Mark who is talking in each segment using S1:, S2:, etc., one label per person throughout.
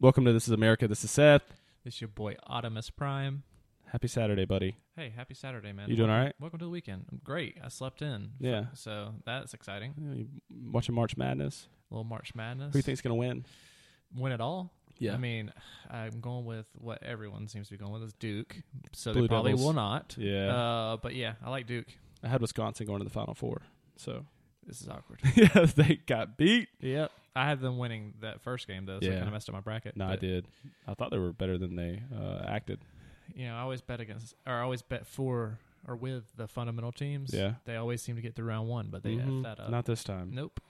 S1: Welcome to This is America. This is Seth.
S2: This is your boy Optimus Prime.
S1: Happy Saturday, buddy.
S2: Hey, happy Saturday, man.
S1: You doing all right?
S2: Welcome to the weekend. I'm great. I slept in.
S1: Yeah.
S2: So that's exciting.
S1: Know, you watching March Madness.
S2: A little March Madness.
S1: Who do you think's gonna win?
S2: Win it all?
S1: Yeah.
S2: I mean, I'm going with what everyone seems to be going with is Duke. So
S1: Blue
S2: they probably
S1: Devils.
S2: will not.
S1: Yeah.
S2: Uh, but yeah, I like Duke.
S1: I had Wisconsin going to the Final Four. So
S2: This is awkward.
S1: yeah, they got beat.
S2: yep. I had them winning that first game though, so
S1: Yeah.
S2: I kind of messed up my bracket.
S1: No, I did. I thought they were better than they uh, acted.
S2: You know, I always bet against, or I always bet for or with the fundamental teams.
S1: Yeah.
S2: They always seem to get through round one, but they
S1: Mhm.
S2: F that up.
S1: Not this time.
S2: nope.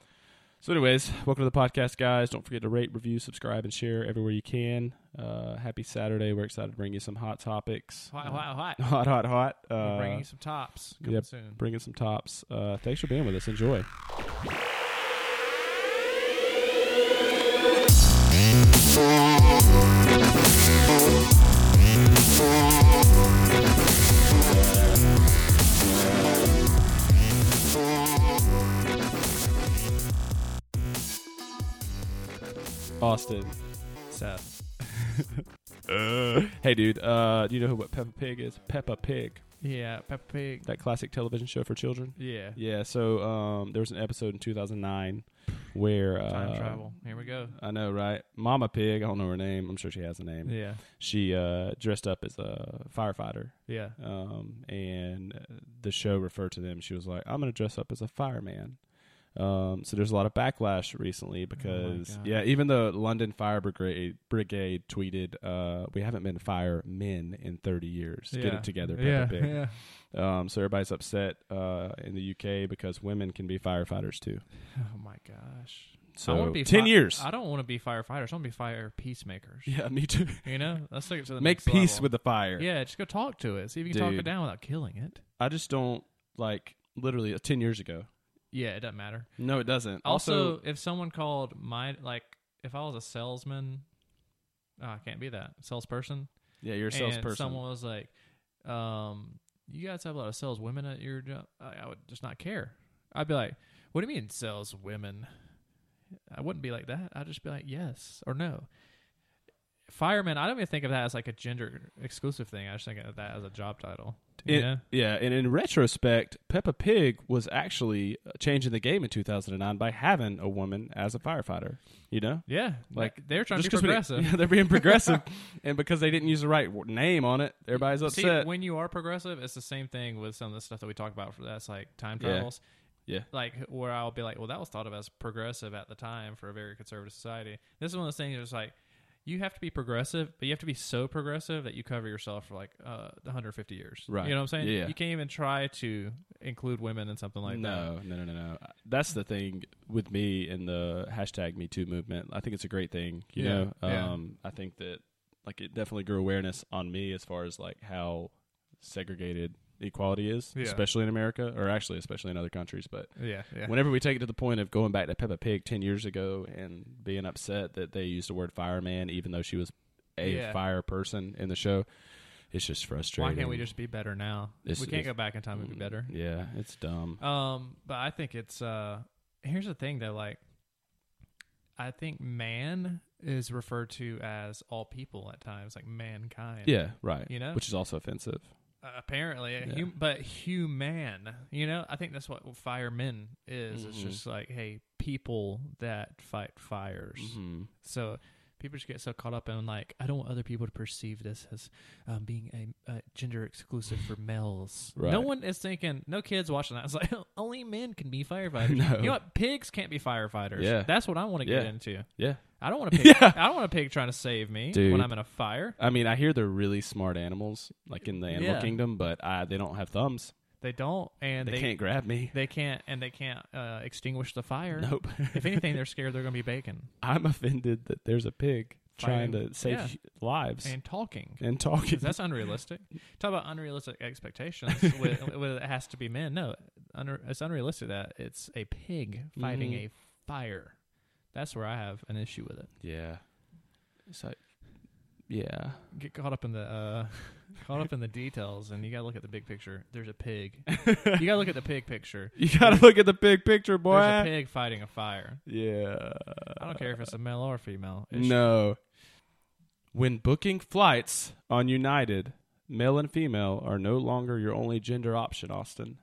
S1: So, anyways, welcome to the podcast, guys. Don't forget to rate, review, subscribe, and share everywhere you can. Uh, happy Saturday. We're excited to bring you some hot topics.
S2: Hot,
S1: Uh,
S2: hot, hot.
S1: hot, hot, hot. Uh,
S2: bringing you some tops coming
S1: yep.
S2: soon.
S1: bringing some tops. Uh, thanks for being with us. Enjoy. Austin.
S2: Seth.
S1: Hey, dude. Uh, do you know who what Peppa Pig is? Peppa Pig,
S2: Yeah, Peppa Pig.
S1: that classic television show for children.
S2: Yeah.
S1: Yeah. So um, there was an episode in 2009 where uh,
S2: Time travel. Here we go.
S1: I know, right? Mama Pig. I don't know her name. I'm sure she has a name.
S2: Yeah.
S1: She uh, dressed up as a firefighter,
S2: Yeah.
S1: um, and the show referred to them. She was like, "I'm going to dress up as a fireman." Um, so there's a lot of backlash recently because
S2: God.
S1: yeah, even the London Fire Brigade Brigade tweeted, uh, "We haven't been firemen in 30 years. Get it together, Peppa
S2: Yeah.
S1: Pig."
S2: Yeah.
S1: Um, so everybody's upset uh, in the UK because women can be firefighters too.
S2: Oh my gosh. I
S1: So
S2: wanna be
S1: ten
S2: fi-
S1: years.
S2: I don't want to be firefighters. I want to be fire peacemakers.
S1: yeah, me too.
S2: You know, let's take it to the
S1: Make peace
S2: level.
S1: with the fire.
S2: Yeah, just go talk to it. See if you can talk it down without killing it.
S1: I just don't like literally uh, ten years ago.
S2: Yeah, it doesn't matter.
S1: No, it doesn't.
S2: Also,
S1: Also,
S2: if someone called my like, if I was a salesman, oh, I can't be that salesperson.
S1: yeah, you're a
S2: and
S1: salesperson.
S2: someone was like, um, "You guys have a lot of saleswomen at your job." I, I would just not care. I'd be like, "What do you mean saleswomen?" I wouldn't be like that. I'd just be like, "Yes" or "No." Fireman, I don't even think of that as like a gender exclusive thing. I just think of that as a job title.
S1: It-
S2: know?
S1: yeah, and in retrospect, Peppa Pig was actually uh, changing the game in 2009 by having a woman as a firefighter. You know,
S2: Yeah,
S1: Like,
S2: they're trying to be
S1: 'cause we
S2: progressive.
S1: yeah, they're being progressive, and because they didn't use the right name on it, everybody's
S2: See,
S1: upset.
S2: when you are progressive, it's the same thing with some of the stuff that we talk about for that's like time
S1: Yeah.
S2: travels.
S1: Yeah.
S2: Like where I'll be like, well, that was thought of as progressive at the time for a very conservative society. This is one of those things that's like you have to be progressive, but you have to be so progressive that you cover yourself for like uh, 150 years.
S1: Right.
S2: You know what I'm saying?
S1: Yeah.
S2: You can't even try to include women in something like that.
S1: no, no, no, no, no. That's the thing with me and the hashtag Me Too movement. I think it's a great thing. You
S2: Yeah,
S1: know,
S2: yeah.
S1: um, I think that like it definitely grew awareness on me as far as like how segregated equality is,
S2: Yeah.
S1: especially in America, or actually especially in other countries. But
S2: Yeah. Yeah.
S1: whenever we take it to the point of going back to Peppa Pig ten years ago and being upset that they used the word fireman, even though she was a
S2: Yeah.
S1: fire person in the show, it's just frustrating.
S2: Why can't we just be better now?
S1: It's-
S2: we can't go back in time and be better.
S1: Yeah, it's dumb.
S2: Um, but I think it's uh here's the thing though, like I think man is referred to as all people at times, like mankind.
S1: Yeah, right.
S2: You know?
S1: which is also offensive.
S2: Uh, apparently,
S1: Yeah.
S2: hum- but human. You know, I think that's what firemen is. It's
S1: Mhm.
S2: just like, hey, people that fight fires.
S1: Mm-hmm.
S2: So people just get so caught up in like, I don't want other people to perceive this as um, being a, a gender exclusive for males. No one is thinking. No kids watching that. It's like only men can be firefighters.
S1: No.
S2: You know what? Pigs can't be firefighters.
S1: Yeah.
S2: that's what I want to get into.
S1: Yeah.
S2: I don't want a pig.
S1: Yeah.
S2: I don't want a pig trying to save me
S1: Dude.
S2: when I'm in a fire.
S1: I mean, I hear they're really smart animals, like in the animal
S2: Yeah.
S1: kingdom, but uh, they don't have thumbs.
S2: They don't, and
S1: They,
S2: they,
S1: can't grab me.
S2: They can't, and they can't uh, extinguish the fire.
S1: Nope.
S2: if anything, they're scared they're going to be bacon
S1: I'm offended that there's a pig trying to save
S2: yeah.
S1: lives and,
S2: talking
S1: and
S2: talking. that's unrealistic. Talk about unrealistic expectations. with, with it has to be men. No, unre- it's unrealistic that it's a pig fighting
S1: Mhm.
S2: a fire. That's where I have an issue with it.
S1: yeah. It's like, yeah.
S2: Get caught up in the uh, caught up in the details, and you got to look at the big picture. There's a pig. you got to look at the pig picture.
S1: You gotta look at the big picture, boy.
S2: There's a pig fighting a fire.
S1: Yeah.
S2: I don't care if it's a male or female.
S1: No. When booking flights on United, male and female are no longer your only gender option, Austin.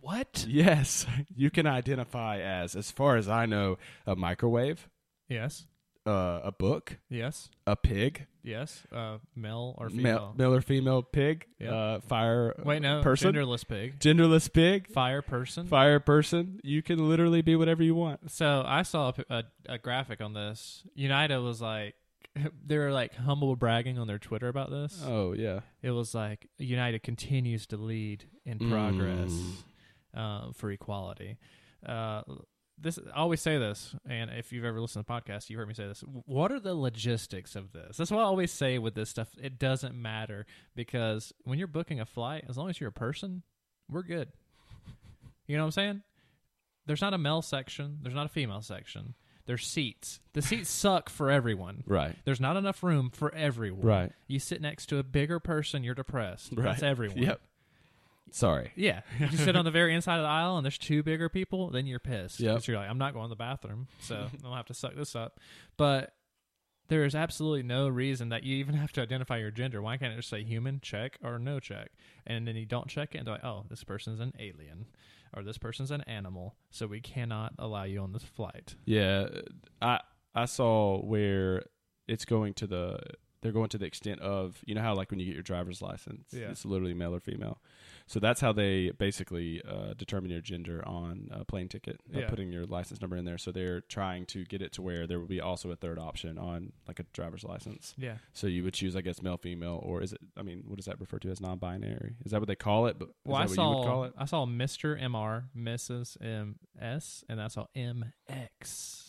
S2: What?
S1: Yes, you can identify as, as far as I know, a microwave,
S2: Yes.
S1: Uh, a book,
S2: Yes.
S1: a pig,
S2: Yes. Uh, male or female?
S1: male or female pig,
S2: Yeah.
S1: uh, fire
S2: Wait, no.
S1: person,
S2: Genderless pig.
S1: genderless pig,
S2: Fire person.
S1: fire person. You can literally be whatever you want.
S2: So I saw a, a, a graphic on this. United was like, they were like humble bragging on their Twitter about this.
S1: Oh yeah,
S2: It was like United continues to lead in progress
S1: Mm.
S2: um, for equality. Uh, this I always say this, and if you've ever listened to the podcast, you've heard me say this. What are the logistics of this? That's what I always say with this stuff. It doesn't matter because when you're booking a flight, as long as you're a person, we're good. You know what I'm saying? There's not a male section. There's not a female section. There's seats. The seats suck for everyone.
S1: right,
S2: There's not enough room for everyone.
S1: right,
S2: You sit next to a bigger person, you're depressed.
S1: right.
S2: That's everyone.
S1: Yep. Sorry.
S2: Yeah. You sit on the very inside of the aisle and there's two bigger people, then you're pissed.
S1: Yep.
S2: Because you're like, I'm not going to the bathroom, so I'll have to suck this up. But there is absolutely no reason that you even have to identify your gender. Why can't it just say human, check, or no check? And then you don't check it and they're like, oh, this person's an alien or this person's an animal, so we cannot allow you on this flight.
S1: Yeah, I I saw where it's going to the they're going to the extent of you know how like when you get your driver's license,
S2: Yeah.
S1: it's literally male or female. So that's how they basically uh, determine your gender on a plane ticket, by
S2: Yeah.
S1: putting your license number in there. So they're trying to get it to where there will be also a third option on like a driver's license.
S2: Yeah.
S1: So you would choose, I guess, male, female, or is it? I mean, what does that refer to as non-binary? Is that what they call it? But
S2: Well, I
S1: that what you would call
S2: saw
S1: it?
S2: I saw Mr. MR, Mrs. MS, and I saw MX.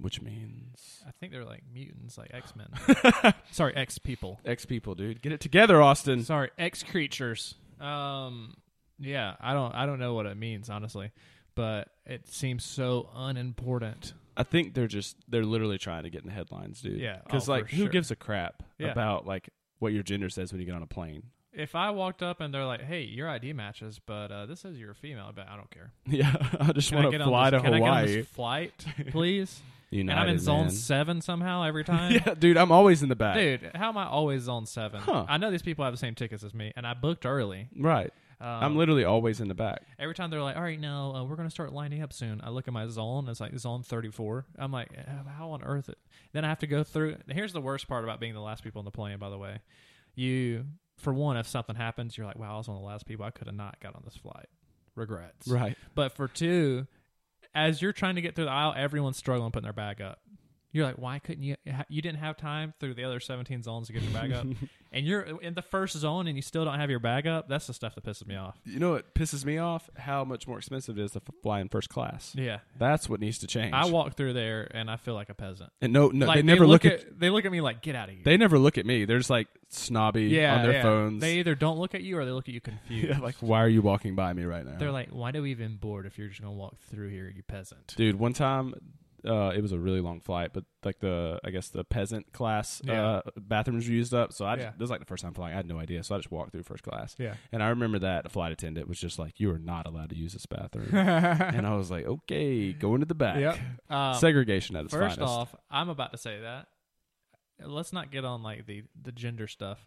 S1: Which means
S2: I think they're like mutants, like X Men. Sorry, X people.
S1: X people, dude. Get it together, Austin.
S2: Sorry, X creatures. Um, yeah, I don't, I don't know what it means honestly, but it seems so unimportant.
S1: I think they're just they're literally trying to get in the headlines, dude.
S2: Yeah,
S1: because
S2: oh,
S1: like who
S2: sure.
S1: gives a crap
S2: Yeah.
S1: about like what your gender says when you get on a plane?
S2: If I walked up and they're like, "Hey, your ID matches, but uh, this says you're a female," but I don't care.
S1: Yeah, I just want to fly to
S2: can I get on
S1: Hawaii.
S2: this flight, please?
S1: United,
S2: and I'm in zone
S1: man.
S2: seven somehow every time.
S1: Yeah, dude, I'm always in the back.
S2: Dude, how am I always zone seven?
S1: Huh.
S2: I know these people have the same tickets as me, and I booked early.
S1: Right,
S2: Um,
S1: I'm literally always in the back.
S2: every time they're like, "All right, now uh, we're gonna start lining up soon." I look at my zone; it's like zone 34. I'm like, "Uh, "How on earth?" It? Then I have to go through. Here's the worst part about being the last people on the plane. By the way, you, for one, if something happens, you're like, "Wow, I was one of the last people. I could have not got on this flight." Regrets.
S1: Right,
S2: But for two, as you're trying to get through the aisle, everyone's struggling putting their bag up. You're like, why couldn't you? You didn't have time through the other 17 zones to get your bag up, and you're in the first zone and you still don't have your bag up. That's the stuff that pisses me off.
S1: you know what pisses me off? How much more expensive it is to fly in first class.
S2: Yeah,
S1: That's what needs to change.
S2: I walk through there and I feel like a peasant.
S1: and no, no,
S2: like,
S1: they never look, at,
S2: They look at me like, get out of here.
S1: they never look at me. They're just like snobby
S2: yeah,
S1: on their
S2: yeah.
S1: phones.
S2: They either don't look at you or they look at you confused.
S1: yeah, like why are you walking by me right now?
S2: They're like, why do we even board if you're just gonna walk through here, you peasant?
S1: Dude, one time, uh, it was a really long flight, but like the, I guess the peasant class
S2: Yeah.
S1: uh, bathrooms were used up. So I, just,
S2: Yeah.
S1: this was like the first time flying. I had no idea, so I just walked through first class.
S2: Yeah.
S1: And I remember that a flight attendant was just like, "You are not allowed to use this bathroom," and I was like, "Okay, go into the back."
S2: Yep. Um,
S1: Segregation at its
S2: First
S1: finest.
S2: off, I'm about to say that. Let's not get on like the the gender stuff,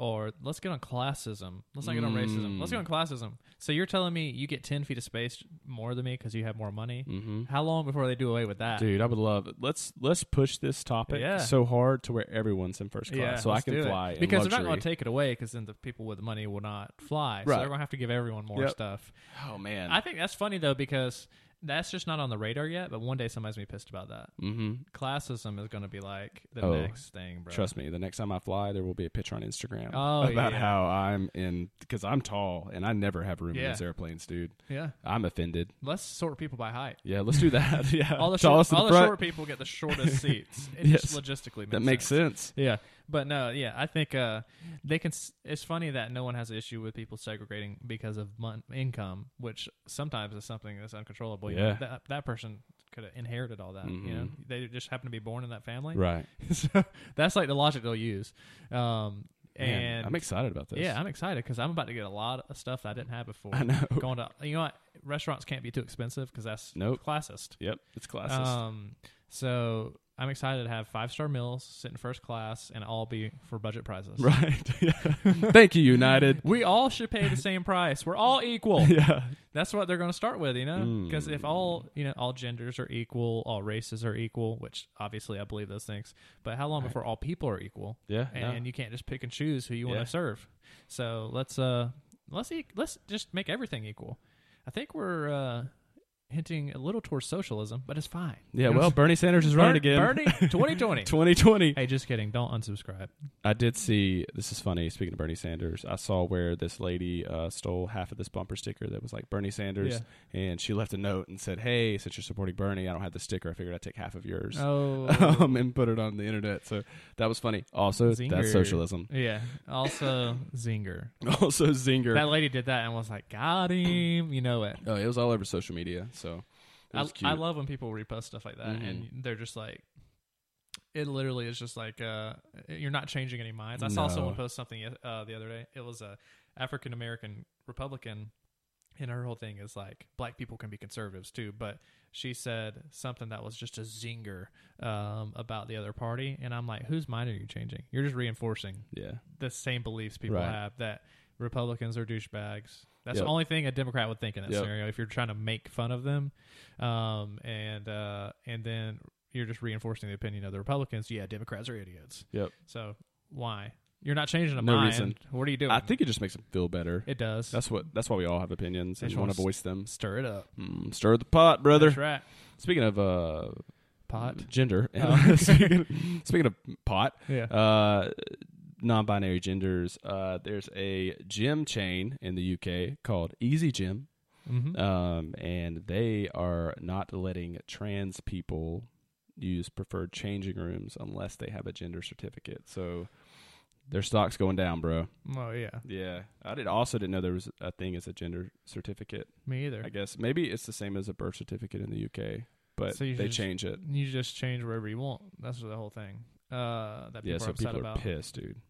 S2: or let's get on classism. Let's not get on racism. Let's get on classism. So you're telling me you get ten feet of space more than me because you have more money?
S1: hmm
S2: How long before they do away with that?
S1: Dude, I would love. It. Let's let's push this topic
S2: Yeah.
S1: so hard to where everyone's in first class,
S2: yeah,
S1: so I can fly
S2: because they're not going to take it away because then the people with the money will not fly. So
S1: Right.
S2: they're going to have to give everyone more
S1: Yep.
S2: stuff.
S1: Oh man.
S2: I think that's funny though because that's just not on the radar yet. But one day somebody's gonna be pissed about that.
S1: Mm-hmm.
S2: Classism is going to be like the
S1: Oh,
S2: next thing, bro.
S1: Trust me, the next time I fly, there will be a picture on Instagram
S2: Oh,
S1: about
S2: yeah.
S1: how I'm in because I'm tall and I never have room in
S2: Yeah.
S1: those airplanes, dude.
S2: Yeah.
S1: I'm offended.
S2: Let's sort people by height.
S1: Yeah, let's do that. yeah,
S2: All the, short, all
S1: the
S2: the short people get the shortest seats. It
S1: Yes.
S2: just logistically makes
S1: that makes sense.
S2: Yeah, but no, yeah, I think uh, they can. s- It's funny that no one has an issue with people segregating because of mon- income, which sometimes is something that's uncontrollable. You know,
S1: Yeah.
S2: that that person could have inherited all that. You know,
S1: Mhm.
S2: they just happen to be born in that family.
S1: Right.
S2: so that's like the logic they'll use. Um,
S1: Man,
S2: and
S1: I'm excited about this.
S2: yeah, I'm excited because I'm about to get a lot of stuff that I didn't have before.
S1: I know.
S2: Going to you know what restaurants can't be too expensive because that's
S1: Nope.
S2: classist.
S1: Yep, it's classist.
S2: Um, so I'm excited to have five star meals, sit in first class, and all be for budget prices.
S1: Right. Thank you, United.
S2: We all should pay the same price. We're all equal.
S1: yeah.
S2: That's what they're going to start with, you know? Because if
S1: Mm.
S2: all, you know, all genders are equal, all races are equal, which obviously I believe those things, but how long
S1: Right.
S2: before all people are equal?
S1: Yeah.
S2: And,
S1: no.
S2: and you can't just pick and choose who you want to serve. So let's uh let's e- let's just make everything equal. I think we're uh hinting a little towards socialism, but it's fine.
S1: yeah.
S2: You know,
S1: Well, Bernie Sanders is running again.
S2: Bernie 2020.
S1: 2020.
S2: hey, just kidding. Don't unsubscribe.
S1: I did see. This is funny. Speaking of Bernie Sanders, I saw where this lady uh, stole half of this bumper sticker that was like Bernie Sanders, and she left a note and said, "Hey, since you're supporting Bernie, I don't have the sticker. I figured I'd take half of yours."
S2: Oh.
S1: um, and put it on the internet. So that was funny. Also,
S2: Zinger.
S1: that's socialism.
S2: yeah. Also, Zinger.
S1: Also, Zinger.
S2: That lady did that and was like, got him. You know it.
S1: oh, it was all over social media. So
S2: I. I love when people repost stuff like that
S1: Mhm.
S2: and they're just like, it literally is just like, uh, you're not changing any minds. I saw someone post something uh, the other day. It was a African American Republican, and her whole thing is like, black people can be conservatives too. But she said something that was just a zinger um, about the other party. And I'm like, whose mind are you changing? You're just reinforcing
S1: yeah.
S2: the same beliefs people
S1: Right.
S2: have that Republicans are douchebags. That's
S1: Yep.
S2: the only thing a Democrat would think in that
S1: Yep.
S2: scenario. If you're trying to make fun of them, um, and uh, and then you're just reinforcing the opinion of the Republicans. Yeah, Democrats are idiots.
S1: Yep.
S2: So why? You're not changing a
S1: No
S2: mind.
S1: reason.
S2: What are you doing?
S1: I think it just makes them feel better.
S2: it does.
S1: That's what. That's why we all have opinions and want
S2: wanna
S1: voice them.
S2: Stir it up,
S1: Mm, stir the pot, brother.
S2: That's right.
S1: Speaking of uh,
S2: Pot.
S1: gender.
S2: Oh,
S1: speaking, speaking of pot,
S2: Yeah.
S1: uh, non-binary genders. Uh, there's a gym chain in the UK called Easy Gym,
S2: hmm
S1: um, and they are not letting trans people use preferred changing rooms unless they have a gender certificate. So their stock's going down, bro.
S2: oh yeah.
S1: Yeah, I did also didn't know there was a thing as a gender certificate.
S2: Me either.
S1: I guess maybe it's the same as a birth certificate in the UK, but
S2: So
S1: they
S2: just-
S1: change it.
S2: You just change wherever you want. That's the whole thing. Uh, that people
S1: Yeah,
S2: are
S1: so people are
S2: about.
S1: pissed, dude.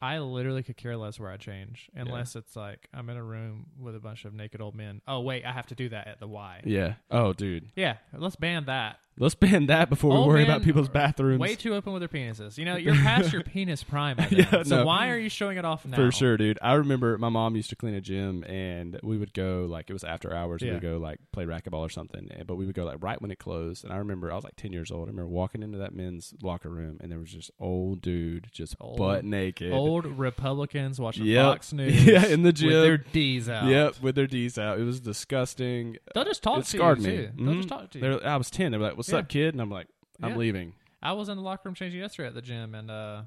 S2: I literally could care less where I change, unless it's like I'm in a room with a bunch of naked old men. Oh wait, I have to do that at the Y.
S1: Yeah. Oh, dude.
S2: Yeah, let's ban that.
S1: Let's ban that before we worry
S2: men
S1: about people's bathrooms.
S2: Way too open with their penises. You know, you're past your penis prime. By then.
S1: Yeah,
S2: so
S1: no.
S2: why are you showing it off now?
S1: For sure, dude. I remember my mom used to clean a gym, and we would go like it was after hours. We'd go like play racquetball or something, but we would go like right when it closed. And I remember I was like ten years old. I remember walking into that men's locker room, and there was just old dude, just
S2: Old-
S1: butt naked.
S2: Old Republicans watching
S1: Yep.
S2: Fox News.
S1: Yeah, in the gym.
S2: with their D's out.
S1: Yep, with their D's out. It was disgusting.
S2: they'll just talk
S1: it
S2: to
S1: scarred
S2: you
S1: me.
S2: too. They'll just
S1: Mhm.
S2: talk to you.
S1: They're- I was ten. They were like, "What's
S2: Yeah.
S1: up, kid?" And I'm like, "I'm
S2: Yeah.
S1: leaving."
S2: I was in the locker room changing yesterday at the gym, and uh,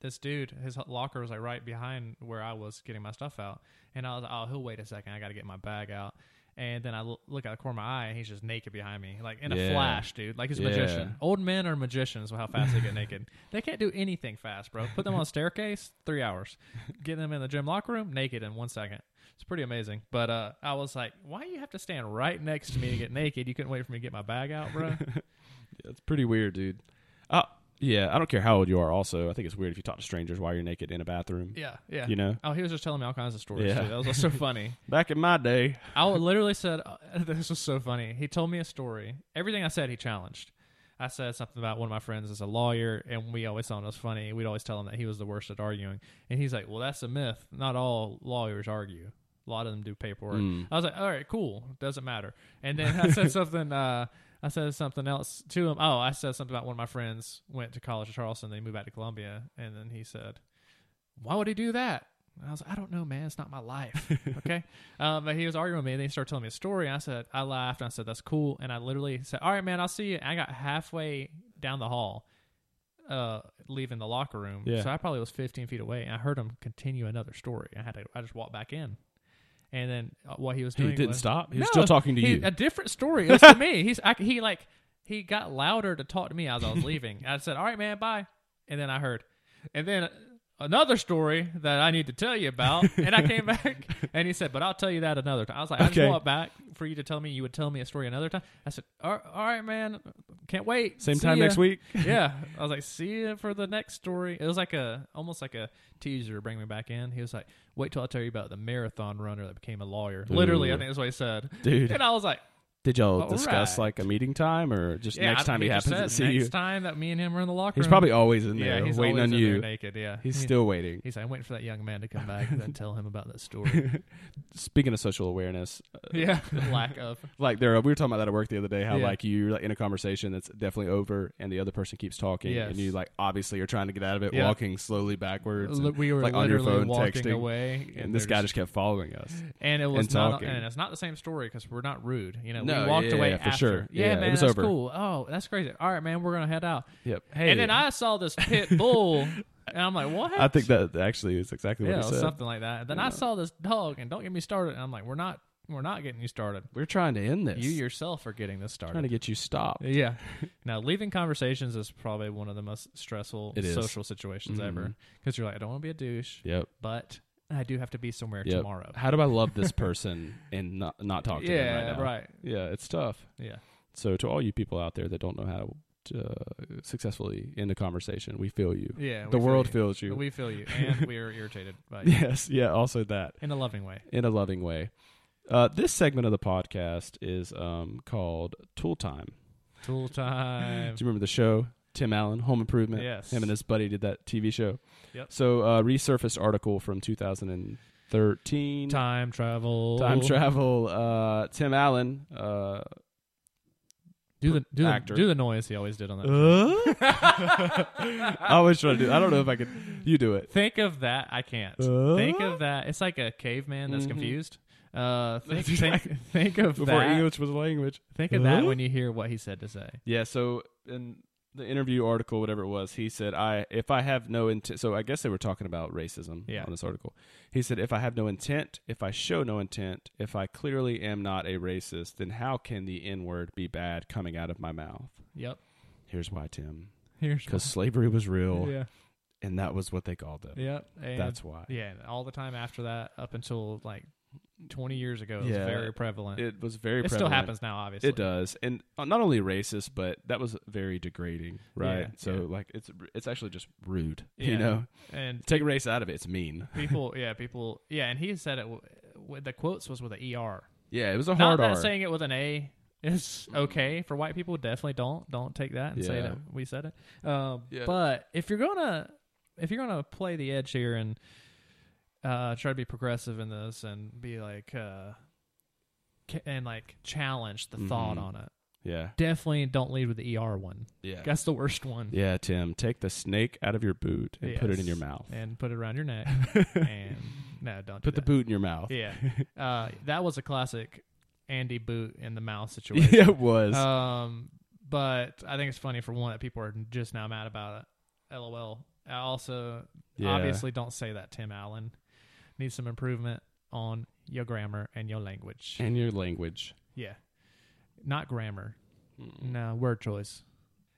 S2: this dude, his locker was like right behind where I was getting my stuff out, and I was like, "Oh, he'll wait a second. I got to get my bag out." And then I l- look at the corner of my eye, and he's just naked behind me, like in a flash, dude. Like he's a
S1: Yeah.
S2: magician. Old men are magicians with how fast they get naked. They can't do anything fast, bro. Put them on a staircase, three hours. Get them in the gym locker room, naked in one second. It's pretty amazing. But uh, I was like, why do you have to stand right next to me to get naked? You couldn't wait for me to get my bag out, bro.
S1: Yeah, it's pretty weird, dude. Uh, yeah, I don't care how old you are. Also, I think it's weird if you talk to strangers while you're naked in a bathroom.
S2: yeah, yeah.
S1: You know,
S2: Oh, he was just telling me all kinds of stories.
S1: Yeah.
S2: Too. That was so funny.
S1: back in my day,
S2: I literally said, uh, "This was so funny." He told me a story. Everything I said, he challenged. I said something about one of my friends is a lawyer, and we always thought it was funny. We'd always tell him that he was the worst at arguing, and he's like, "Well, that's a myth. Not all lawyers argue. A lot of them do paperwork."
S1: Mm.
S2: I was like, "All right, cool. Doesn't matter." And then I said something. Uh, I said something else to him. Oh, I said something about one of my friends went to college at Charleston. They moved back to Columbia, and then he said, "Why would he do that?" And I was like, "I don't know, man. It's not my life." okay. Um, but he was arguing with me, and then he started telling me a story. And I said, I laughed, and I said, "That's cool." And I literally said, "All right, man. I'll see you." And I got halfway down the hall, uh, leaving the locker room.
S1: Yeah.
S2: So I probably was 15 feet away, and I heard him continue another story. I had to. I just walked back in, and then uh, what he was doing, he
S1: didn't
S2: was,
S1: stop. He was
S2: No,
S1: still talking to
S2: he-
S1: you.
S2: A different story. It was to me. He's I, he like he got louder to talk to me as I was leaving. I said, "All right, man, bye." And then I heard, and then another story that I need to tell you about. And I came back, and he said, "But I'll tell you that another time." I was like, "I
S1: Okay.
S2: just walked back for you to tell me you would tell me a story another time." I said, "All all right, man, can't wait."
S1: Same
S2: See
S1: time
S2: ya."
S1: next week.
S2: yeah, I was like, "See you for the next story." It was like a almost like a teaser to bring me back in. He was like, "Wait till I tell you about the marathon runner that became a lawyer." Literally, I think that's what he said.
S1: Dude,
S2: And I was like,
S1: Did y'all
S2: All
S1: discuss
S2: right.
S1: like a meeting time or just
S2: Yeah,
S1: next
S2: I-
S1: time he,
S2: just
S1: happens to see you?
S2: next time that me and him are in the locker room, He's
S1: probably always in there
S2: yeah, he's
S1: waiting on you.
S2: naked. Yeah,
S1: He's
S2: He-
S1: still waiting.
S2: He's like, I'm waiting for that young man to come back and then tell him about that story.
S1: Speaking of social awareness, uh,
S2: yeah, lack of.
S1: like there, we were talking about that at work the other day. How
S2: Yeah.
S1: like you're like, in a conversation that's definitely over, and the other person keeps talking,
S2: Yes.
S1: and you like obviously are trying to get out of it, walking slowly backwards.
S2: Look, we were
S1: like, on your phone
S2: walking
S1: texting,
S2: away,
S1: and this guy just kept following us.
S2: and it was
S1: and
S2: not,
S1: talking.
S2: and it's not the same story because we're not rude. You know,
S1: No,
S2: we walked
S1: yeah,
S2: away
S1: yeah, for
S2: after.
S1: sure.
S2: Yeah,
S1: Yeah, it was
S2: that's
S1: over.
S2: cool. Oh, that's crazy. All right, man, we're gonna head out.
S1: Yep. Hey,
S2: And then I saw this pit bull, and I'm like, what?
S1: I think that actually is exactly
S2: yeah,
S1: what he said.
S2: something like that. Then I saw this dog, and don't get me started. And I'm like, we're not, we're not getting you started.
S1: We're trying to end this.
S2: You yourself are getting this started.
S1: trying to get you stopped.
S2: Yeah. now, leaving conversations is probably one of the most stressful social situations ever
S1: Mhm.
S2: because you're like, I don't want to be a douche,
S1: Yep.
S2: but I do have to be somewhere
S1: Yep.
S2: tomorrow.
S1: How do I love this person and not not talk to them
S2: yeah,
S1: right now?
S2: right.
S1: Yeah, it's tough.
S2: Yeah.
S1: So to all you people out there that don't know how to uh, successfully end a conversation, we feel you.
S2: Yeah. we
S1: the
S2: feel
S1: world
S2: you.
S1: feels you.
S2: We feel you, and we are irritated by you
S1: yes, yeah. Also that
S2: in a loving way.
S1: in a loving way. Uh, this segment of the podcast is um, called Tool Time.
S2: Tool time.
S1: Do you remember the show? Tim Allen, Home Improvement.
S2: Yes.
S1: Him and his buddy did that TV show.
S2: Yep.
S1: So, uh, resurfaced article from 2013.
S2: Time travel.
S1: Time travel. Uh, Tim Allen. Uh,
S2: Do the do the,
S1: actor.
S2: do the noise he always did on that.
S1: I always try to do. I don't know if I could. You do it.
S2: Think of that. I can't.
S1: Uh?
S2: Think of that. It's like a caveman that's
S1: Mhm.
S2: confused. Uh, think, think, think of
S1: Before
S2: that.
S1: English was a language.
S2: Think of that
S1: Uh?
S2: when you hear what he said to say.
S1: Yeah. So in the interview article, whatever it was, he said, "I if I have no intent." So I guess they were talking about racism
S2: Yeah.
S1: on this article. He said, "If I have no intent, if I show no intent, if I clearly am not a racist, then how can the N word be bad coming out of my mouth?"
S2: Yep.
S1: Here's why, Tim.
S2: Here's
S1: Because slavery was real,
S2: yeah.
S1: and that was what they called it.
S2: Yep. And
S1: That's why.
S2: yeah. All the time after that, up until like 20 years ago, it was
S1: Yeah.
S2: very prevalent. It,
S1: It was very. Prevalent.
S2: It still
S1: prevalent.
S2: happens now, obviously.
S1: It does, and uh, not only racist, but that was very degrading, right?
S2: Yeah,
S1: so
S2: yeah.
S1: like it's it's actually just rude,
S2: Yeah.
S1: you know.
S2: And
S1: Take race out of it, it's mean.
S2: people, yeah, people, yeah. And he said it. w- w- The quotes was with an ER.
S1: Yeah, it was a
S2: Not
S1: hard
S2: that
S1: R.
S2: saying it with an A is okay for white people. Definitely don't don't take that and say
S1: Yeah.
S2: that we said it. Um,
S1: Yeah.
S2: But if you're gonna if you're gonna play the edge here and uh, try to be progressive in this and be like uh, ca- and like challenge the thought
S1: Mhm.
S2: on it,
S1: yeah,
S2: definitely don't lead with the ER one.
S1: yeah,
S2: That's the worst one.
S1: yeah. Tim, take the snake out of your boot and put it in your mouth.
S2: And put it around your neck. and no, don't do
S1: Put the
S2: that.
S1: boot in your mouth.
S2: Yeah, uh, that was a classic Andy boot in the mouth situation.
S1: yeah, it was.
S2: Um, but I think it's funny for one that people are just now mad about it. LOL. I also
S1: yeah.
S2: obviously don't say that Tim Allen needs some improvement on your grammar and your language.
S1: and your language.
S2: yeah, not grammar.
S1: Mm.
S2: No word choice.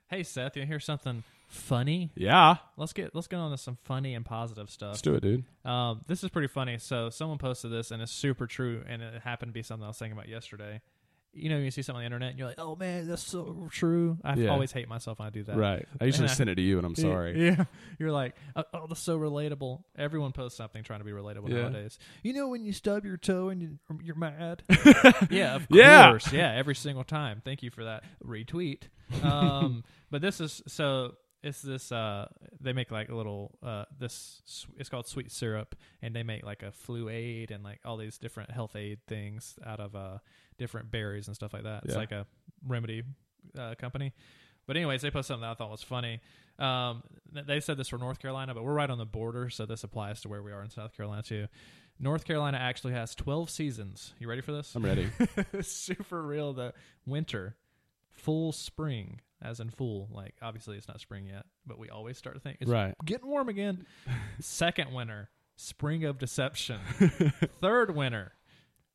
S2: Hey Seth, you hear something funny?
S1: Yeah,
S2: Let's get let's get on to some funny and positive stuff.
S1: let's do it, dude.
S2: Um, this is pretty funny. So someone posted this, and it's super true, and it happened to be something I was thinking about yesterday. You know, you see something on the internet, and you're like, "Oh man, that's so true." I
S1: Yeah.
S2: always hate myself when I do that.
S1: Right. I usually
S2: And I-
S1: send it to you, and I'm sorry.
S2: Yeah, you're like, "Oh, oh, that's so relatable." Everyone posts something trying to be relatable
S1: Yeah.
S2: nowadays. You know, when you stub your toe and you, you're mad. yeah, of
S1: Yeah.
S2: course. Yeah, every single time. Thank you for that retweet. Um, but this is so it's this uh they make like a little uh this it's called sweet syrup and they make like a flu aid and like all these different health aid things out of uh different berries and stuff like that. It's
S1: Yeah.
S2: like a remedy uh, company. But anyways, they put something that I thought was funny. Um, they said this for North Carolina, but we're right on the border, so this applies to where we are in South Carolina too. North Carolina actually has 12 seasons. You ready for this?
S1: I'm ready.
S2: super real. The winter, full spring, as in full. Like obviously it's not spring yet, but we always start to think it's
S1: right.
S2: getting warm again. Second winter, spring of deception. Third winter,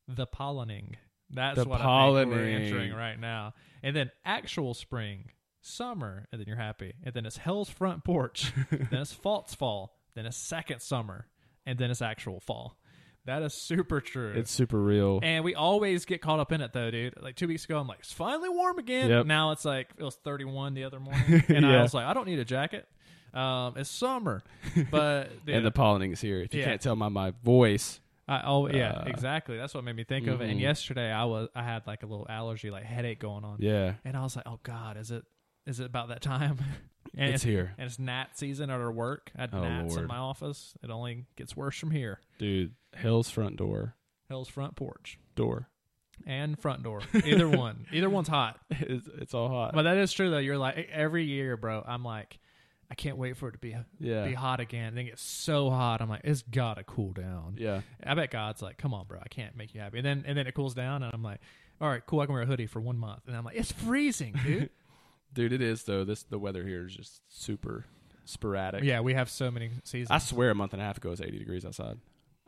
S2: the pollinating. That's
S1: The
S2: what I think we're
S1: pollinating.
S2: entering right now. And then actual spring, summer, and then you're happy. And then it's hell's front porch. then it's false fall. Then it's second summer, and then it's actual fall. That is super true.
S1: It's super real.
S2: And we always get caught up in it though, dude. Like two weeks ago, I'm like, it's finally warm again.
S1: Yep.
S2: Now it's like it was 31 the other morning, and I was like, I don't need a jacket. Um, it's summer, but dude,
S1: and the pollinating is here. If you
S2: Yeah.
S1: can't tell by my voice,
S2: I, oh yeah,
S1: Uh,
S2: exactly. That's what made me think of it. And
S1: mhm.
S2: yesterday I was I had like a little allergy, like headache going on,
S1: Yeah,
S2: and I was like, oh god, is it is it about that time? and
S1: it's here,
S2: and it's gnat season at our work. I had
S1: Oh,
S2: gnats in my office. It only gets worse from here.
S1: dude. Hill's front door,
S2: Hell's front porch
S1: door.
S2: and front door, either one, either one's hot.
S1: It's, it's all hot.
S2: But that is true though. You're like every year, bro. I'm like, I can't wait for it to be
S1: yeah,
S2: be hot again. Then it gets so hot. I'm like, it's gotta cool down.
S1: yeah.
S2: I bet God's like, come on, bro. I can't make you happy. And then and then it cools down, and I'm like, all right, cool. I can wear a hoodie for one month. And I'm like, it's freezing, dude.
S1: Dude, it is though. This the weather here is just super sporadic.
S2: yeah, we have so many seasons.
S1: I swear a month and a half ago it was 80 degrees outside.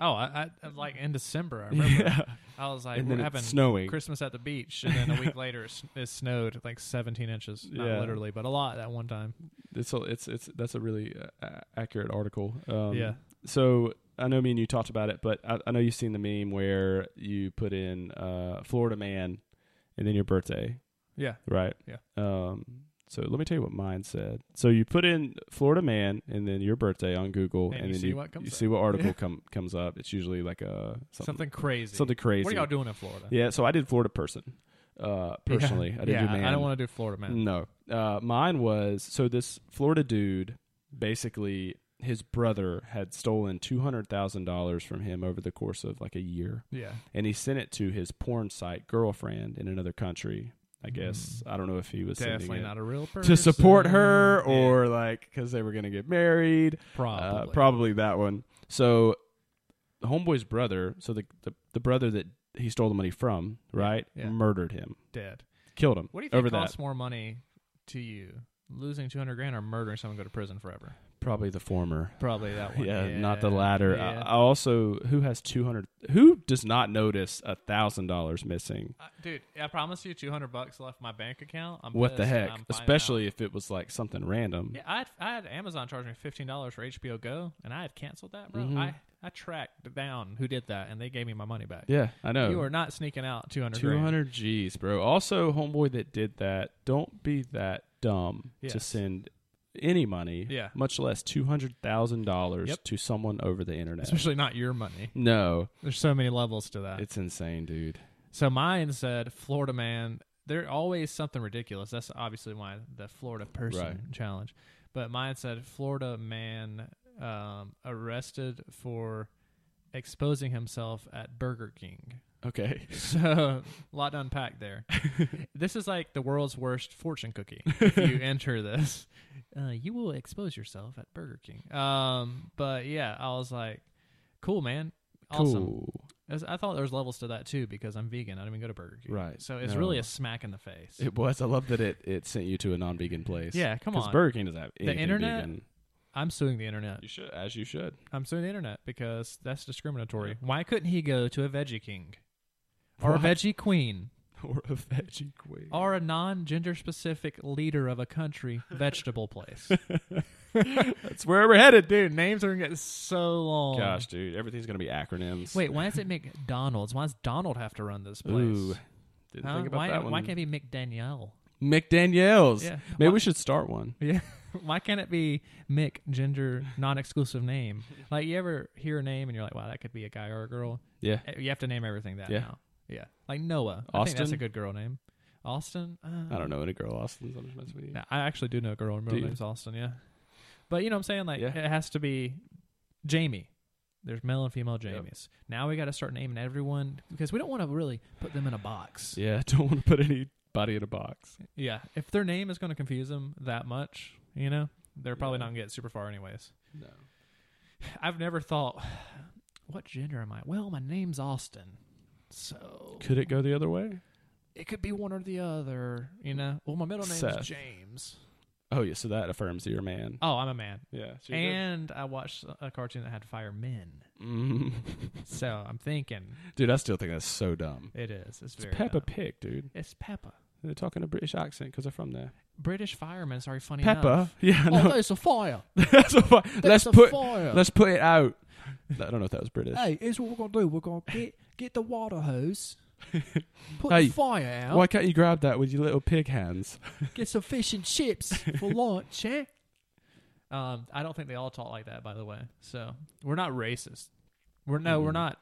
S2: oh, I, I like in December. I remember.
S1: Yeah.
S2: I was like,
S1: and
S2: we're having
S1: snowing.
S2: Christmas at the beach, and then a week later it, it snowed like 17 inches. Not
S1: Yeah.
S2: literally, but a lot that one time.
S1: It's a, it's it's that's a really uh, accurate article. Um,
S2: yeah.
S1: So I know me and you talked about it, but I, I know you've seen the meme where you put in uh, Florida man and then your birthday,
S2: Yeah.
S1: right?
S2: Yeah.
S1: Um. So let me tell you what mine said. So you put in Florida man and then your birthday on Google,
S2: And
S1: and,
S2: you
S1: then
S2: see
S1: you,
S2: what comes
S1: you
S2: up.
S1: see what article
S2: Yeah.
S1: come comes up. It's usually like a something
S2: Something crazy.
S1: something crazy.
S2: What are y'all doing in Florida?
S1: Yeah. So I did Florida person. Uh, personally, I didn't
S2: yeah,
S1: do man.
S2: I don't want to do Florida man.
S1: No. Uh, mine was so this Florida dude basically his brother had stolen two hundred thousand dollars from him over the course of like a year,
S2: Yeah.
S1: and he sent it to his porn site girlfriend in another country. I guess I don't know if he was
S2: Definitely
S1: sending it
S2: not a real person.
S1: to support her or like because they were gonna get married.
S2: probably.
S1: Uh, probably that one. So the homeboy's brother, so the, the the brother that he stole the money from, right,
S2: yeah.
S1: murdered him,
S2: dead.
S1: killed him.
S2: What do you think
S1: over
S2: costs
S1: that?
S2: more money to you? Losing 200 grand or murdering someone go to prison forever?
S1: Probably the former.
S2: Probably that one.
S1: Yeah, not the latter.
S2: Yeah.
S1: I, I also who has two hundred? Who does not notice a thousand dollars missing?
S2: Uh, dude, I promise you 200 bucks left my bank account. I'm
S1: what the heck? Especially
S2: out.
S1: if it was like something random.
S2: Yeah, I had, I had Amazon charge me $15 for HBO Go, and I had canceled that, bro.
S1: Mhm.
S2: I, I tracked down who did that, and they gave me my money back.
S1: Yeah, I know.
S2: You are not sneaking out 200
S1: two
S2: grand.
S1: hundred G's, bro. Also, homeboy that did that, don't be that dumb to send any money,
S2: Yeah.
S1: much less two hundred thousand dollars
S2: Yep.
S1: to someone over the internet.
S2: Especially not your money.
S1: no,
S2: There's so many levels to that.
S1: it's insane, dude.
S2: So mine said Florida man. They're always something ridiculous. That's obviously why the Florida person
S1: Right.
S2: challenge. But mine said Florida man um, arrested for exposing himself at Burger King.
S1: Okay,
S2: So a lot to unpack there. this is like the world's worst fortune cookie. If you enter this, uh, you will expose yourself at Burger King. Um, but yeah, I was like, cool, man. Awesome.
S1: cool.
S2: I thought there was levels to that too because I'm vegan. I don't even go to Burger King.
S1: Right.
S2: So it's
S1: No.
S2: really a smack in the face.
S1: It was. I love that it it sent you to a non-vegan place.
S2: yeah, come on. because.
S1: Burger King doesn't have anything
S2: internet?
S1: vegan.
S2: I'm suing the internet.
S1: You should, as you should.
S2: I'm suing the internet because that's discriminatory. Why couldn't he go to a Veggie King or a Veggie Queen
S1: or a veggie queen.
S2: or a non-gender specific leader of a country vegetable place?
S1: That's where we're headed, dude.
S2: Dude, names are getting so long.
S1: Gosh, dude, everything's gonna be acronyms.
S2: Wait, why does it McDonald's? Why does Donald have to run this place?
S1: Ooh, didn't
S2: Huh?
S1: think about
S2: why,
S1: that one.
S2: why can't it be McDanielle?
S1: McDaniel's?
S2: Yeah.
S1: Maybe
S2: Why-
S1: we should start one.
S2: Yeah. Why can't it be Mick, gender, non exclusive name? Like, you ever hear a name and you're like, wow, that could be a guy or a girl?
S1: Yeah.
S2: Eh, You have to name everything that
S1: Yeah.
S2: now. Yeah. Like Noah. I think that's a good girl name. Austin? Uh,
S1: I don't know any girl Austin's. I'm just messing with you.
S2: no, I actually do know a girl. Her middle name's Austin, yeah. But you know what I'm saying? Like,
S1: Yeah.
S2: it has to be Jamie. There's male and female Jamies. Now we got to start naming everyone because we don't want to really put them in a box.
S1: Yeah, don't want to put anybody in a box.
S2: Yeah. If their name is going to confuse them that much, you know, they're probably
S1: Yeah.
S2: not going to get super far anyways.
S1: No.
S2: I've never thought, what gender am I? Well, my name's Austin. So
S1: Could it go the other way?
S2: it could be one or the other, you know? Well, my middle name
S1: Seth.
S2: James.
S1: Oh yeah, so that affirms that you're a man.
S2: Oh, I'm a man.
S1: Yeah. so you're good.
S2: And I watched a cartoon that had firemen.
S1: Mm.
S2: So I'm thinking
S1: dude, I still think that's so dumb.
S2: it is. It's
S1: It's
S2: very
S1: Peppa
S2: dumb.
S1: Pig, dude.
S2: It's Peppa.
S1: They're talking a British accent because they're from there.
S2: British firemen. Sorry, funny
S1: Peppa.
S2: enough.
S1: Yeah,
S2: Oh,
S1: no.
S2: there's a fire.
S1: that's a fi-
S2: There's
S1: let's
S2: a
S1: put
S2: fire.
S1: let's put it out. I don't know if that was British.
S2: Hey, here's what we're gonna do. We're gonna get get the water hose, put
S1: Hey,
S2: the fire out,
S1: Why can't you grab that with your little pig hands?
S2: get some fish and chips for lunch, eh? Um, I don't think they all talk like that, by the way. So we're not racist. We're no, we're
S1: Mm.
S2: not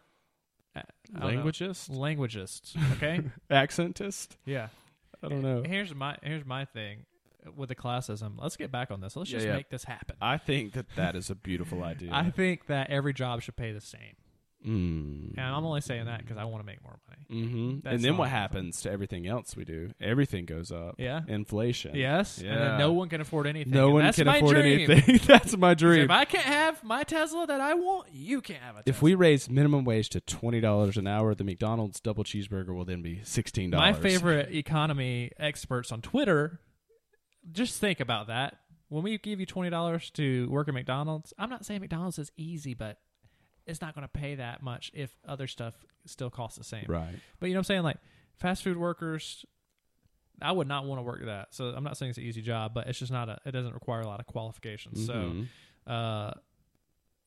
S2: I don't know.
S1: Languagist,
S2: languagists. Okay,
S1: accentist.
S2: yeah.
S1: I don't know.
S2: Here's my here's my thing with the classism. Let's get back on this. Let's just
S1: yeah.
S2: make this happen.
S1: I think that that is a beautiful idea.
S2: I think that every job should pay the same,
S1: mm.
S2: and I'm only saying that because I want to make more money.
S1: hmm
S2: That's
S1: And then what happens to everything else we do? Everything goes up.
S2: Yeah.
S1: Inflation.
S2: Yes, and
S1: Yeah.
S2: then no one can afford anything.
S1: No
S2: and
S1: one
S2: that's
S1: can
S2: my
S1: afford
S2: dream.
S1: anything. That's my
S2: 'Cause
S1: dream.
S2: If I can't have my Tesla that I want, you can't have a Tesla.
S1: If we raise minimum wage to twenty dollars an hour, the McDonald's double cheeseburger will then be sixteen dollars.
S2: my
S1: dollars.
S2: favorite economy experts on Twitter, just think about that. When we give you twenty dollars to work at McDonald's, I'm not saying McDonald's is easy, but it's not going to pay that much if other stuff still costs the same.
S1: Right.
S2: But you know what I'm saying? Like fast food workers, I would not want to work that. So I'm not saying it's an easy job, but it's just not a. It doesn't require a lot of qualifications.
S1: Mhm.
S2: So uh,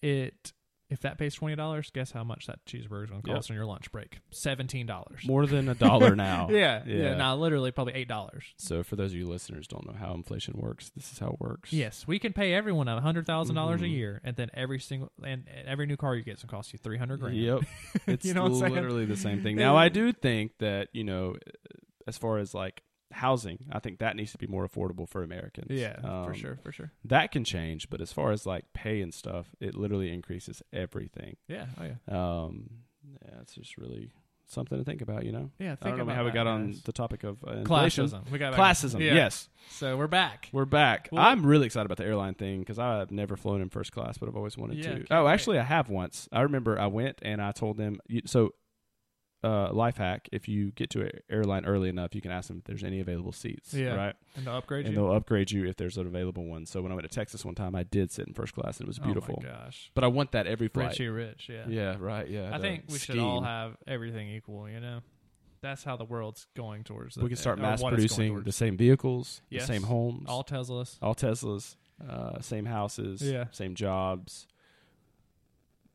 S2: it if that pays twenty dollars, guess how much that cheeseburger is going to
S1: Yep.
S2: cost on your lunch break? Seventeen dollars.
S1: more than a dollar now.
S2: Yeah, yeah,
S1: Yeah.
S2: Now literally probably eight dollars.
S1: So for those of you listeners who don't know how inflation works, this is how it works.
S2: Yes, we can pay everyone a hundred dollars a
S1: Mhm.
S2: year, and then every single and and every new car you get is going to cost you three hundred grand.
S1: Yep. It's
S2: You know what I'm saying?
S1: literally the same thing. Now I do think that, you know, as far as like housing, I think that needs to be more affordable for Americans.
S2: Yeah, for
S1: Um,
S2: sure, for sure.
S1: That can change, but as far as like pay and stuff, it literally increases everything.
S2: Yeah, oh yeah,
S1: Um, yeah, it's just really something to think about, you know.
S2: yeah.
S1: I
S2: Think
S1: don't know
S2: about
S1: how we got on
S2: guys.
S1: the topic of uh,
S2: classism. We got
S1: Classism,
S2: Yeah.
S1: yes.
S2: So we're back.
S1: We're back.
S2: Well-
S1: I'm really excited about the airline thing because I've never flown in first class, but I've always wanted
S2: Yeah,
S1: to. Oh,
S2: wait.
S1: actually, I have once. I remember I went and I told them. You, so, uh, life hack: if you get to an airline early enough, you can ask them if there's any available seats.
S2: Yeah.
S1: Right.
S2: And to upgrade
S1: And
S2: you.
S1: they'll upgrade you if there's an available one. So when I went to Texas one time, I did sit in first class and it was beautiful.
S2: Oh my gosh,
S1: but I want that every flight.
S2: Richie Rich. Yeah.
S1: Yeah. Right. Yeah.
S2: I think we should all have everything equal. You know, that's how the world's going towards.
S1: We can start
S2: or
S1: mass
S2: what it's going
S1: producing the same vehicles,
S2: Yes.
S1: the same homes,
S2: all Teslas.
S1: all Teslas, uh, same houses,
S2: Yeah.
S1: same jobs.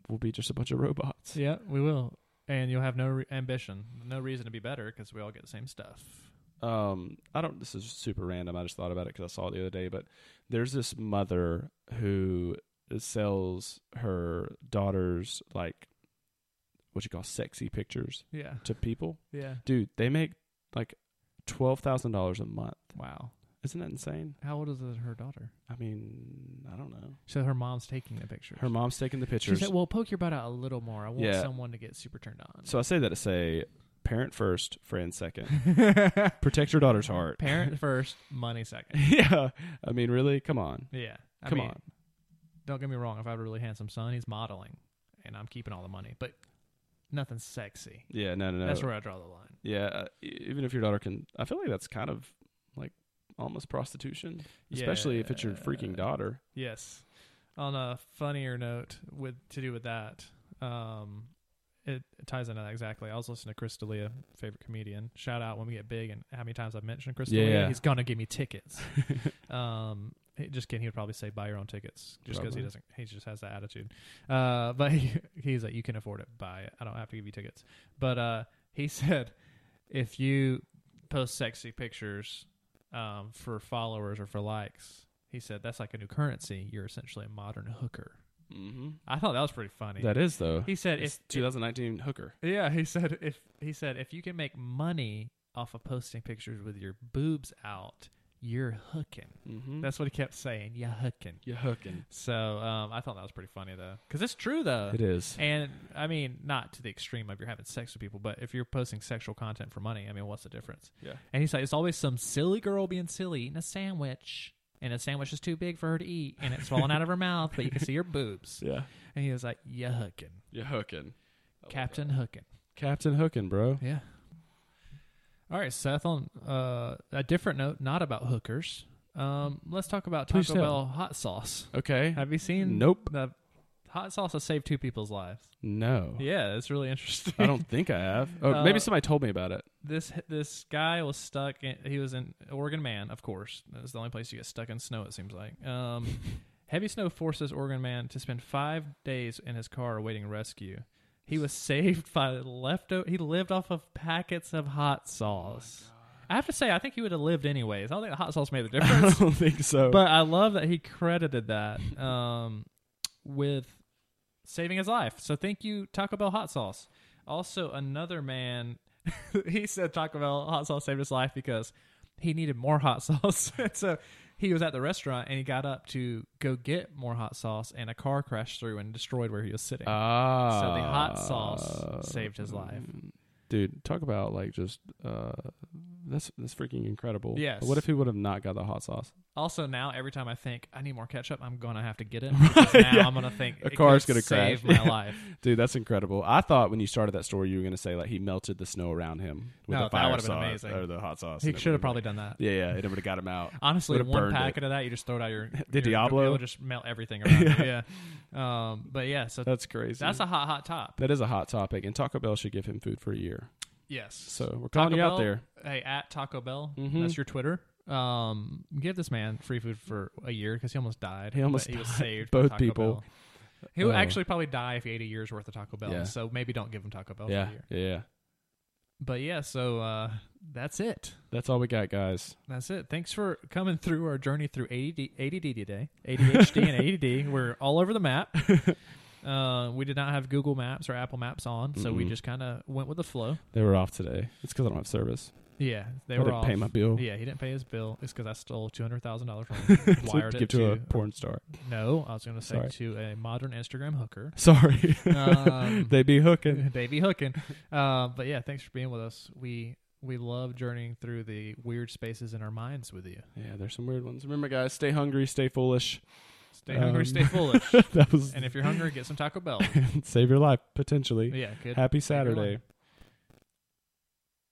S1: We'll be just a bunch of robots.
S2: Yeah, we will. And you'll have no re- ambition, no reason to be better because we all get the same stuff.
S1: Um, I don't. This is super random. I just thought about it because I saw it the other day. But there's this mother who sells her daughter's like what you call sexy pictures
S2: Yeah,
S1: to people.
S2: yeah.
S1: Dude, they make like twelve thousand dollars a month.
S2: Wow.
S1: Isn't that insane?
S2: How old is it, her daughter?
S1: I mean, I don't know.
S2: So her mom's taking the pictures.
S1: Her mom's taking the pictures.
S2: She said, "Well, poke your butt out a little more. I want
S1: Yeah.
S2: someone to get super turned on."
S1: So I say that to say, parent first, friend second. Protect your daughter's heart.
S2: Parent first, money second.
S1: yeah. I mean, really? Come on.
S2: Yeah, I
S1: Come
S2: mean,
S1: on.
S2: Don't get me wrong. If I have a really handsome son, he's modeling, and I'm keeping all the money, but nothing sexy.
S1: Yeah. No. No. No.
S2: That's where I draw the line.
S1: Yeah, uh, e- even if your daughter can, I feel like that's kind of like almost prostitution, especially if it's your freaking daughter.
S2: Yes. On a funnier note, with to do with that, um, it, it ties into that exactly. I was listening to Chris D'Elia, favorite comedian. Shout out when we get big, and how many times I've mentioned Chris D'Elia.
S1: Yeah.
S2: He's gonna give me tickets. um, just kidding. He would probably say buy your own tickets, just because he doesn't. He just has that attitude. Uh, but he, he's like, you can afford it. Buy it. I don't have to give you tickets. But uh, he said, if you post sexy pictures um, for followers or for likes, he said that's like a new currency. You're essentially a modern hooker.
S1: Mm-hmm.
S2: I thought that was pretty funny.
S1: That is though.
S2: he said
S1: It's
S2: if
S1: 2019 hooker.
S2: yeah, he said if he said if you can make money off of posting pictures with your boobs out, you're hooking.
S1: Mm-hmm.
S2: That's what he kept saying. Yeah, hooking.
S1: You're hooking.
S2: So um, I thought that was pretty funny though, because it's true though.
S1: It is.
S2: And I mean, not to the extreme of you're having sex with people, but if you're posting sexual content for money, I mean, what's the difference?
S1: Yeah.
S2: And he's like, it's always some silly girl being silly eating a sandwich, and a sandwich is too big for her to eat, and it's falling out of her mouth, but you can see her boobs.
S1: Yeah.
S2: And he was like, yeah, hooking.
S1: You're hooking. I
S2: Captain hooking.
S1: Captain hooking, bro.
S2: Yeah. All right, Seth. On uh, a different note, not about hookers. Um, let's talk about Taco
S1: Please tell.
S2: Bell hot sauce.
S1: Okay.
S2: Have you seen?
S1: Nope.
S2: The hot sauce has saved two people's lives.
S1: No.
S2: Yeah, it's really interesting.
S1: I don't think I have. Oh, maybe
S2: Uh,
S1: somebody told me about it.
S2: this this guy was stuck. In, he was in Oregon man, of course. That's the only place you get stuck in snow. It seems like. Um, heavy snow forces Oregon man to spend five days in his car awaiting rescue. He was saved by leftover. He lived off of packets of hot sauce. I have to say, I think he would have lived anyways. I don't think the hot sauce made the difference.
S1: I don't think so.
S2: but I love that he credited that um, with saving his life. So thank you, Taco Bell hot sauce. Also, another man, he said Taco Bell hot sauce saved his life because he needed more hot sauce. so he was at the restaurant and he got up to go get more hot sauce, and a car crashed through and destroyed where he was sitting.
S1: Ah,
S2: so the hot sauce saved his life.
S1: Dude, talk about like just uh, that's that's freaking incredible.
S2: Yes.
S1: What if he would have not got the hot sauce?
S2: Also, now every time I think I need more ketchup, I'm gonna have to get it. Because now
S1: Yeah.
S2: I'm gonna think
S1: A car's gonna
S2: save
S1: crash.
S2: my life.
S1: Dude, that's incredible. I thought when you started that story, you were gonna say like he melted the snow around him with
S2: No,
S1: the
S2: that
S1: fire sauce or the hot sauce.
S2: He should have probably done that.
S1: Yeah, yeah, it would have got him out.
S2: Honestly,
S1: Would've
S2: one packet
S1: it.
S2: of that, you just throw it out your.
S1: The
S2: your-
S1: Diablo?
S2: It'll just melt everything around you. Yeah. Um, but yeah, so
S1: That's crazy.
S2: that's a hot, hot top.
S1: that is a hot topic, and Taco Bell should give him food for a year.
S2: Yes.
S1: So we're calling
S2: Taco
S1: you
S2: Bell,
S1: out there.
S2: Hey, at Taco Bell,
S1: Mhm.
S2: that's your Twitter. Um, give this man free food for a year because he almost died.
S1: He almost
S2: but he was
S1: died.
S2: saved. by
S1: Both
S2: Taco
S1: people.
S2: Bell. He would
S1: Oh.
S2: actually probably die if he ate a year's worth of Taco Bell.
S1: Yeah.
S2: So maybe don't give him Taco Bell
S1: Yeah,
S2: for a year.
S1: yeah, yeah.
S2: But yeah, so uh, that's it.
S1: That's all we got, guys.
S2: That's it. Thanks for coming through our journey through ADD, ADD today. ADHD and ADD. We're all over the map. Uh, we did not have Google Maps or Apple Maps on, so we
S1: Mm-mm.
S2: just kind of went with the flow.
S1: They were off today. It's because I don't have service.
S2: Yeah, they
S1: I
S2: were
S1: didn't
S2: off.
S1: pay my bill.
S2: Yeah, he didn't pay his bill. It's because I stole two hundred thousand dollars from him.
S1: to
S2: Wired
S1: give
S2: it
S1: to,
S2: to
S1: a porn star.
S2: no. I was going to say
S1: Sorry.
S2: to a modern Instagram hooker.
S1: Sorry,
S2: Um,
S1: they be hooking.
S2: they be hooking. Uh, but yeah, thanks for being with us. We we love journeying through the weird spaces in our minds with you.
S1: Yeah, there's some weird ones. Remember, guys, stay hungry, stay foolish.
S2: Stay hungry,
S1: Um,
S2: stay foolish.
S1: that was
S2: and if you're hungry, get some Taco Bell.
S1: save your life potentially.
S2: Yeah, good.
S1: Happy Saturday.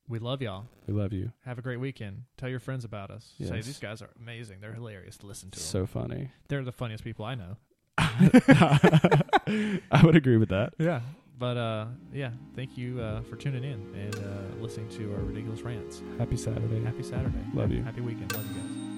S2: We love y'all.
S1: We love you.
S2: Have a great weekend. Tell your friends about us. Say these guys are amazing. They're hilarious to listen to. 'em.
S1: So funny.
S2: They're the funniest people I know.
S1: I would agree with that.
S2: Yeah. But uh, yeah, thank you uh, for tuning in and uh, listening to our ridiculous rants.
S1: Happy Saturday.
S2: Happy Saturday.
S1: Love you.
S2: Happy weekend. Love you guys.